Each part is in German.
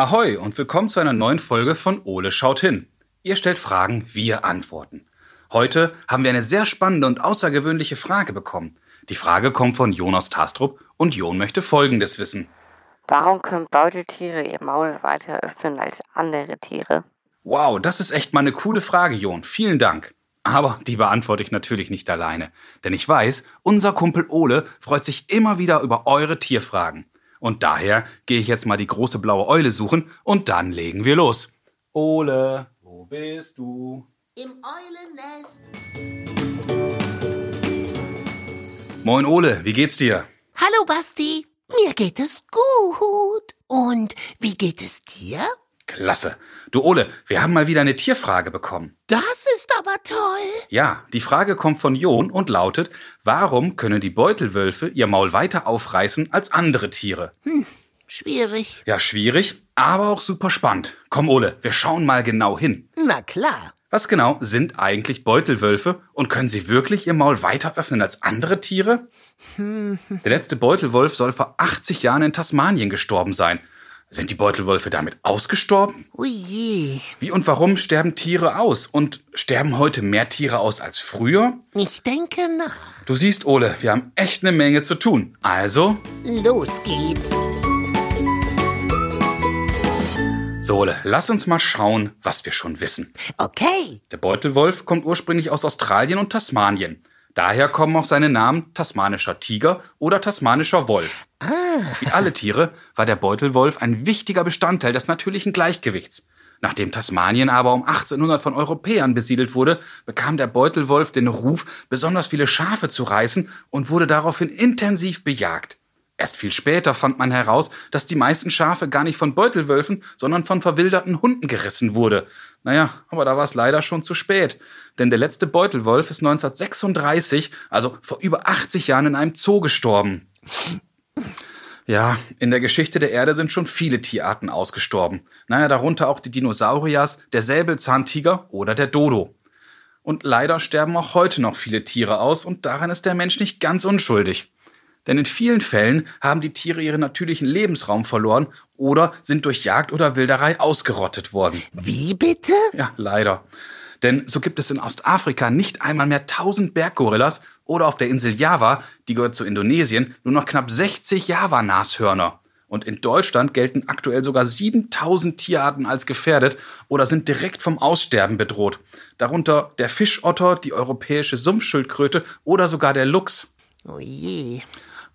Ahoi und willkommen zu einer neuen Folge von Ole schaut hin. Ihr stellt Fragen, wir antworten. Heute haben wir eine sehr spannende und außergewöhnliche Frage bekommen. Die Frage kommt von Jonas Tastrup und Jon möchte Folgendes wissen. Warum können Beuteltiere ihr Maul weiter öffnen als andere Tiere? Wow, das ist echt mal eine coole Frage, Jon. Vielen Dank. Aber die beantworte ich natürlich nicht alleine. Denn ich weiß, unser Kumpel Ole freut sich immer wieder über eure Tierfragen. Und daher gehe ich jetzt mal die große blaue Eule suchen und dann legen wir los. Ole, wo bist du? Im Eulennest. Moin Ole, wie geht's dir? Hallo Basti, mir geht es gut. Und wie geht es dir? Klasse. Du Ole, wir haben mal wieder eine Tierfrage bekommen. Das ist toll. Ja, die Frage kommt von Jon und lautet, warum können die Beutelwölfe ihr Maul weiter aufreißen als andere Tiere? Schwierig. Ja, schwierig, aber auch super spannend. Komm Ole, wir schauen mal genau hin. Na klar. Was genau sind eigentlich Beutelwölfe und können sie wirklich ihr Maul weiter öffnen als andere Tiere? Der letzte Beutelwolf soll vor 80 Jahren in Tasmanien gestorben sein. Sind die Beutelwölfe damit ausgestorben? Ui je. Wie und warum sterben Tiere aus? Und sterben heute mehr Tiere aus als früher? Ich denke nach. Du siehst, Ole, wir haben echt eine Menge zu tun. Also, Los geht's. so Ole, lass uns mal schauen, was wir schon wissen. Okay. Der Beutelwolf kommt ursprünglich aus Australien und Tasmanien. Daher kommen auch seine Namen tasmanischer Tiger oder tasmanischer Wolf. Wie alle Tiere war der Beutelwolf ein wichtiger Bestandteil des natürlichen Gleichgewichts. Nachdem Tasmanien aber um 1800 von Europäern besiedelt wurde, bekam der Beutelwolf den Ruf, besonders viele Schafe zu reißen und wurde daraufhin intensiv bejagt. Erst viel später fand man heraus, dass die meisten Schafe gar nicht von Beutelwölfen, sondern von verwilderten Hunden gerissen wurde. Naja, aber da war es leider schon zu spät. Denn der letzte Beutelwolf ist 1936, also vor über 80 Jahren, in einem Zoo gestorben. Ja, in der Geschichte der Erde sind schon viele Tierarten ausgestorben. Naja, darunter auch die Dinosauriers, der Säbelzahntiger oder der Dodo. Und leider sterben auch heute noch viele Tiere aus und daran ist der Mensch nicht ganz unschuldig. Denn in vielen Fällen haben die Tiere ihren natürlichen Lebensraum verloren oder sind durch Jagd oder Wilderei ausgerottet worden. Wie bitte? Ja, leider. Denn so gibt es in Ostafrika nicht einmal mehr 1000 Berggorillas oder auf der Insel Java, die gehört zu Indonesien, nur noch knapp 60 Java-Nashörner. Und in Deutschland gelten aktuell sogar 7000 Tierarten als gefährdet oder sind direkt vom Aussterben bedroht. Darunter der Fischotter, die europäische Sumpfschildkröte oder sogar der Luchs. Oh je.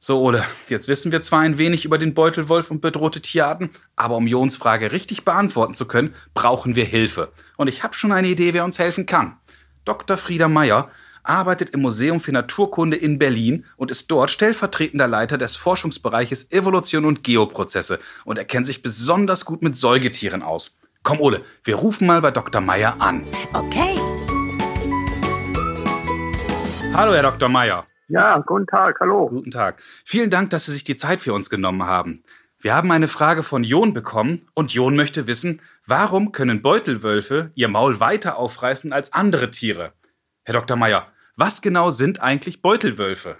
So, Ole, jetzt wissen wir zwar ein wenig über den Beutelwolf und bedrohte Tierarten, aber um Jons Frage richtig beantworten zu können, brauchen wir Hilfe. Und ich habe schon eine Idee, wer uns helfen kann. Dr. Frieda Meyer arbeitet im Museum für Naturkunde in Berlin und ist dort stellvertretender Leiter des Forschungsbereiches Evolution und Geoprozesse und er kennt sich besonders gut mit Säugetieren aus. Komm, Ole, wir rufen mal bei Dr. Meyer an. Okay. Hallo, Herr Dr. Meyer. Ja, guten Tag, hallo. Guten Tag. Vielen Dank, dass Sie sich die Zeit für uns genommen haben. Wir haben eine Frage von Jon bekommen und Jon möchte wissen, warum können Beutelwölfe ihr Maul weiter aufreißen als andere Tiere? Herr Dr. Meyer, was genau sind eigentlich Beutelwölfe?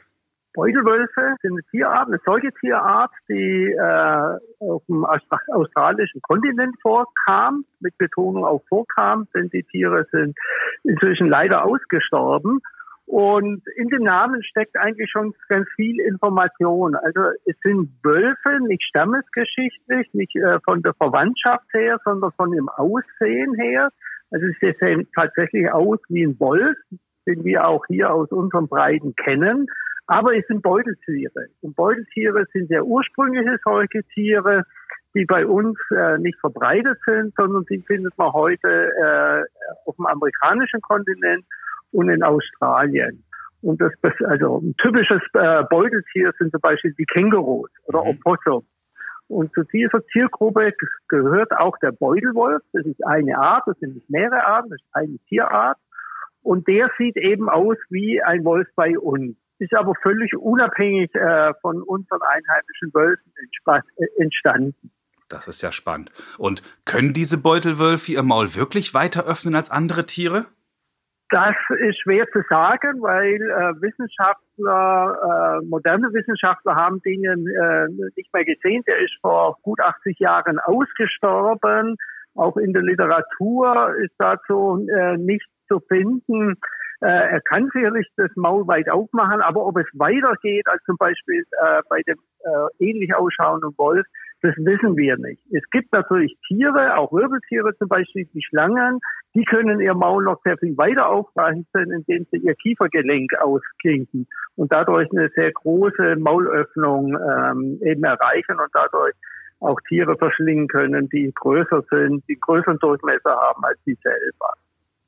Beutelwölfe sind eine Tierart, eine Säugetierart, die äh, auf dem Austra australischen Kontinent vorkam, mit Betonung auf vorkam, denn die Tiere sind inzwischen leider ausgestorben. Und in dem Namen steckt eigentlich schon ganz viel Information. Also es sind Wölfe, nicht stammesgeschichtlich, nicht äh, von der Verwandtschaft her, sondern von dem Aussehen her. Also sie sehen tatsächlich aus wie ein Wolf, den wir auch hier aus unseren Breiten kennen. Aber es sind Beuteltiere. Und Beuteltiere sind sehr ursprüngliche Säugetiere, die bei uns äh, nicht verbreitet sind, sondern die findet man heute äh, auf dem amerikanischen Kontinent und in Australien. Und das, also ein typisches äh, Beuteltier sind zum Beispiel die Kängurus oder Mhm. Opossum. Und zu dieser Tiergruppe g- gehört auch der Beutelwolf. Das ist eine Art, das sind nicht mehrere Arten, das ist eine Tierart. Und der sieht eben aus wie ein Wolf bei uns. Ist aber völlig unabhängig äh, von unseren einheimischen Wölfen äh, entstanden. Das ist ja spannend. Und können diese Beutelwölfe ihr Maul wirklich weiter öffnen als andere Tiere? Das ist schwer zu sagen, weil äh, Wissenschaftler, äh, moderne Wissenschaftler haben den äh, nicht mehr gesehen. Der ist vor gut 80 Jahren ausgestorben. Auch in der Literatur ist dazu äh, nichts zu finden. Äh, er kann sicherlich das Maul weit aufmachen, aber ob es weitergeht als zum Beispiel äh, bei dem äh, ähnlich ausschauenden Wolf, das wissen wir nicht. Es gibt natürlich Tiere, auch Wirbeltiere zum Beispiel, die Schlangen, die können ihr Maul noch sehr viel weiter aufreißen, indem sie ihr Kiefergelenk ausklinken und dadurch eine sehr große Maulöffnung ähm, eben erreichen und dadurch auch Tiere verschlingen können, die größer sind, die größeren Durchmesser haben als sie selber.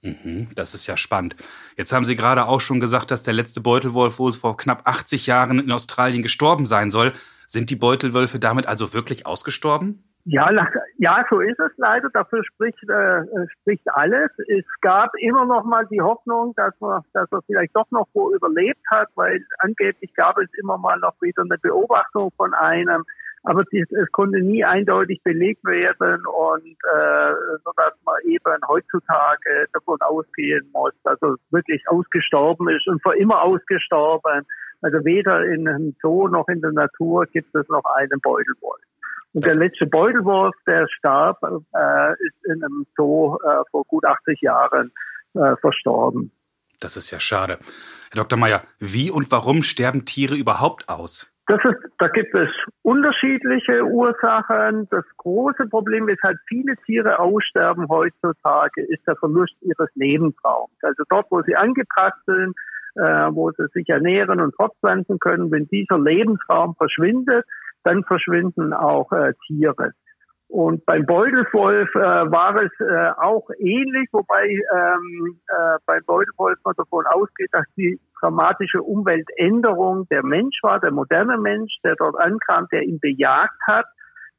Mhm, das ist ja spannend. Jetzt haben Sie gerade auch schon gesagt, dass der letzte Beutelwolf wohl vor knapp 80 Jahren in Australien gestorben sein soll. Sind die Beutelwölfe damit also wirklich ausgestorben? Ja, ja, so ist es leider. Dafür spricht, äh, spricht alles. Es gab immer noch mal die Hoffnung, dass man, dass er vielleicht doch noch wo überlebt hat, weil angeblich gab es immer mal noch wieder eine Beobachtung von einem. Aber dies, es konnte nie eindeutig belegt werden und äh, sodass man eben heutzutage davon ausgehen muss, dass er wirklich ausgestorben ist und vor immer ausgestorben. Also weder in einem Zoo noch in der Natur gibt es noch einen Beutelwolf. Und der letzte Beutelwurf, der starb, äh, ist in einem Zoo äh, vor gut 80 Jahren äh, verstorben. Das ist ja schade. Herr Dr. Meyer, wie und warum sterben Tiere überhaupt aus? Das ist, da gibt es unterschiedliche Ursachen. Das große Problem, weshalb viele Tiere aussterben heutzutage, ist der Verlust ihres Lebensraums. Also dort, wo sie angepasst sind, äh, wo sie sich ernähren und fortpflanzen können, wenn dieser Lebensraum verschwindet, dann verschwinden auch äh, Tiere. Und beim Beutelwolf äh, war es äh, auch ähnlich, wobei ähm, äh, beim Beutelwolf man davon ausgeht, dass die dramatische Umweltänderung der Mensch war, der moderne Mensch, der dort ankam, der ihn bejagt hat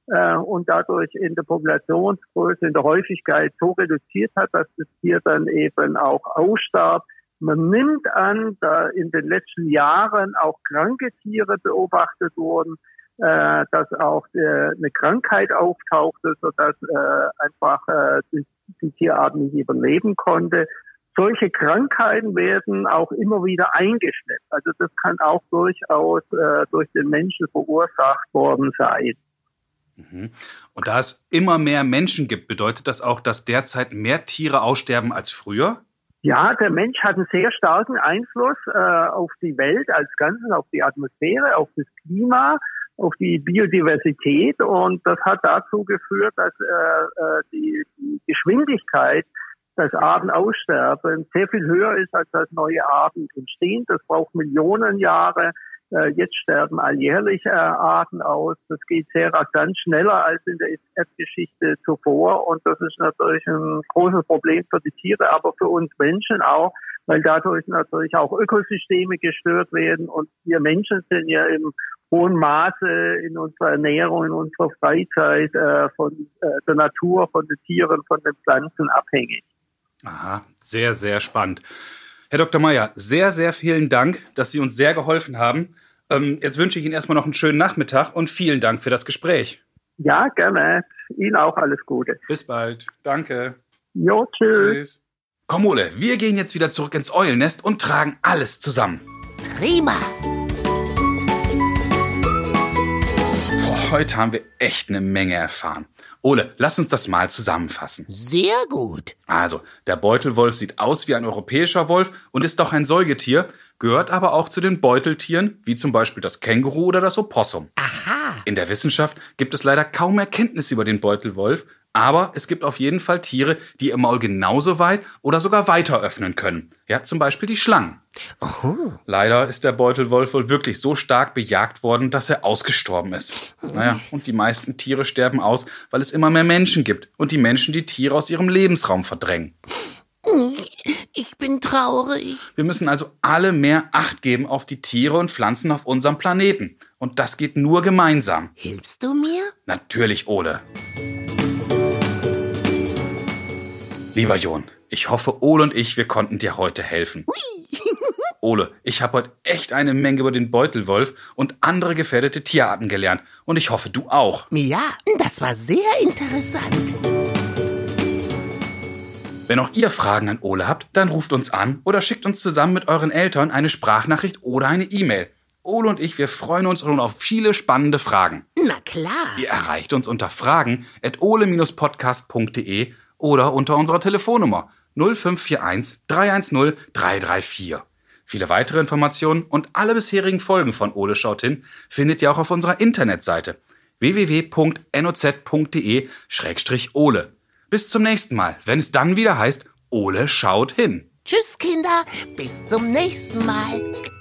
äh, und dadurch in der Populationsgröße, in der Häufigkeit so reduziert hat, dass das Tier dann eben auch ausstarb. Man nimmt an, da in den letzten Jahren auch kranke Tiere beobachtet wurden, äh, dass auch äh, eine Krankheit auftauchte, sodass äh, einfach äh, die, die Tierart nicht überleben konnte. Solche Krankheiten werden auch immer wieder eingeschleppt. Also das kann auch durchaus äh, durch den Menschen verursacht worden sein. Mhm. Und da es immer mehr Menschen gibt, bedeutet das auch, dass derzeit mehr Tiere aussterben als früher? Ja, der Mensch hat einen sehr starken Einfluss äh, auf die Welt als Ganzes, auf die Atmosphäre, auf das Klima auf die Biodiversität und das hat dazu geführt, dass äh, äh, die, die Geschwindigkeit dass Arten aussterben sehr viel höher ist, als dass neue Arten entstehen. Das braucht Millionen Jahre. Äh, jetzt sterben alljährlich äh, Arten aus. Das geht sehr rasant, schneller als in der Erdgeschichte zuvor. Und das ist natürlich ein großes Problem für die Tiere, aber für uns Menschen auch, weil dadurch natürlich auch Ökosysteme gestört werden. Und wir Menschen sind ja im hohen Maße in unserer Ernährung, in unserer Freizeit äh, von äh, der Natur, von den Tieren, von den Pflanzen abhängig. Aha, sehr, sehr spannend. Herr Dr. Meyer, sehr, sehr vielen Dank, dass Sie uns sehr geholfen haben. Ähm, jetzt wünsche ich Ihnen erstmal noch einen schönen Nachmittag und vielen Dank für das Gespräch. Ja, gerne. Ihnen auch alles Gute. Bis bald. Danke. Jo, tschüss. tschüss. Komm, Ole, wir gehen jetzt wieder zurück ins Eulennest und tragen alles zusammen. Prima. heute haben wir echt eine Menge erfahren. Ole, lass uns das mal zusammenfassen. Sehr gut. Also, der Beutelwolf sieht aus wie ein europäischer Wolf und ist auch ein Säugetier, gehört aber auch zu den Beuteltieren, wie zum Beispiel das Känguru oder das Opossum. Aha. In der Wissenschaft gibt es leider kaum Erkenntnisse über den Beutelwolf, aber es gibt auf jeden Fall Tiere, die ihr Maul genauso weit oder sogar weiter öffnen können. Ja, zum Beispiel die Schlangen. Oh. Leider ist der Beutelwolf wohl wirklich so stark bejagt worden, dass er ausgestorben ist. Naja, und die meisten Tiere sterben aus, weil es immer mehr Menschen gibt und die Menschen die Tiere aus ihrem Lebensraum verdrängen. Ich bin traurig. Wir müssen also alle mehr Acht geben auf die Tiere und Pflanzen auf unserem Planeten. Und das geht nur gemeinsam. Hilfst du mir? Natürlich, Ole. Lieber Jon, ich hoffe, Ole und ich, wir konnten dir heute helfen. Ole, ich habe heute echt eine Menge über den Beutelwolf und andere gefährdete Tierarten gelernt. Und ich hoffe, du auch. Ja, das war sehr interessant. Wenn auch ihr Fragen an Ole habt, dann ruft uns an oder schickt uns zusammen mit euren Eltern eine Sprachnachricht oder eine E-Mail. Ole und ich, wir freuen uns schon auf viele spannende Fragen. Na klar. Ihr erreicht uns unter fragen at ole-podcast.de oder unter unserer Telefonnummer 0541 310 334. Viele weitere Informationen und alle bisherigen Folgen von Ole schaut hin findet ihr auch auf unserer Internetseite www.noz.de-ole. Bis zum nächsten Mal, wenn es dann wieder heißt Ole schaut hin. Tschüss, Kinder. Bis zum nächsten Mal.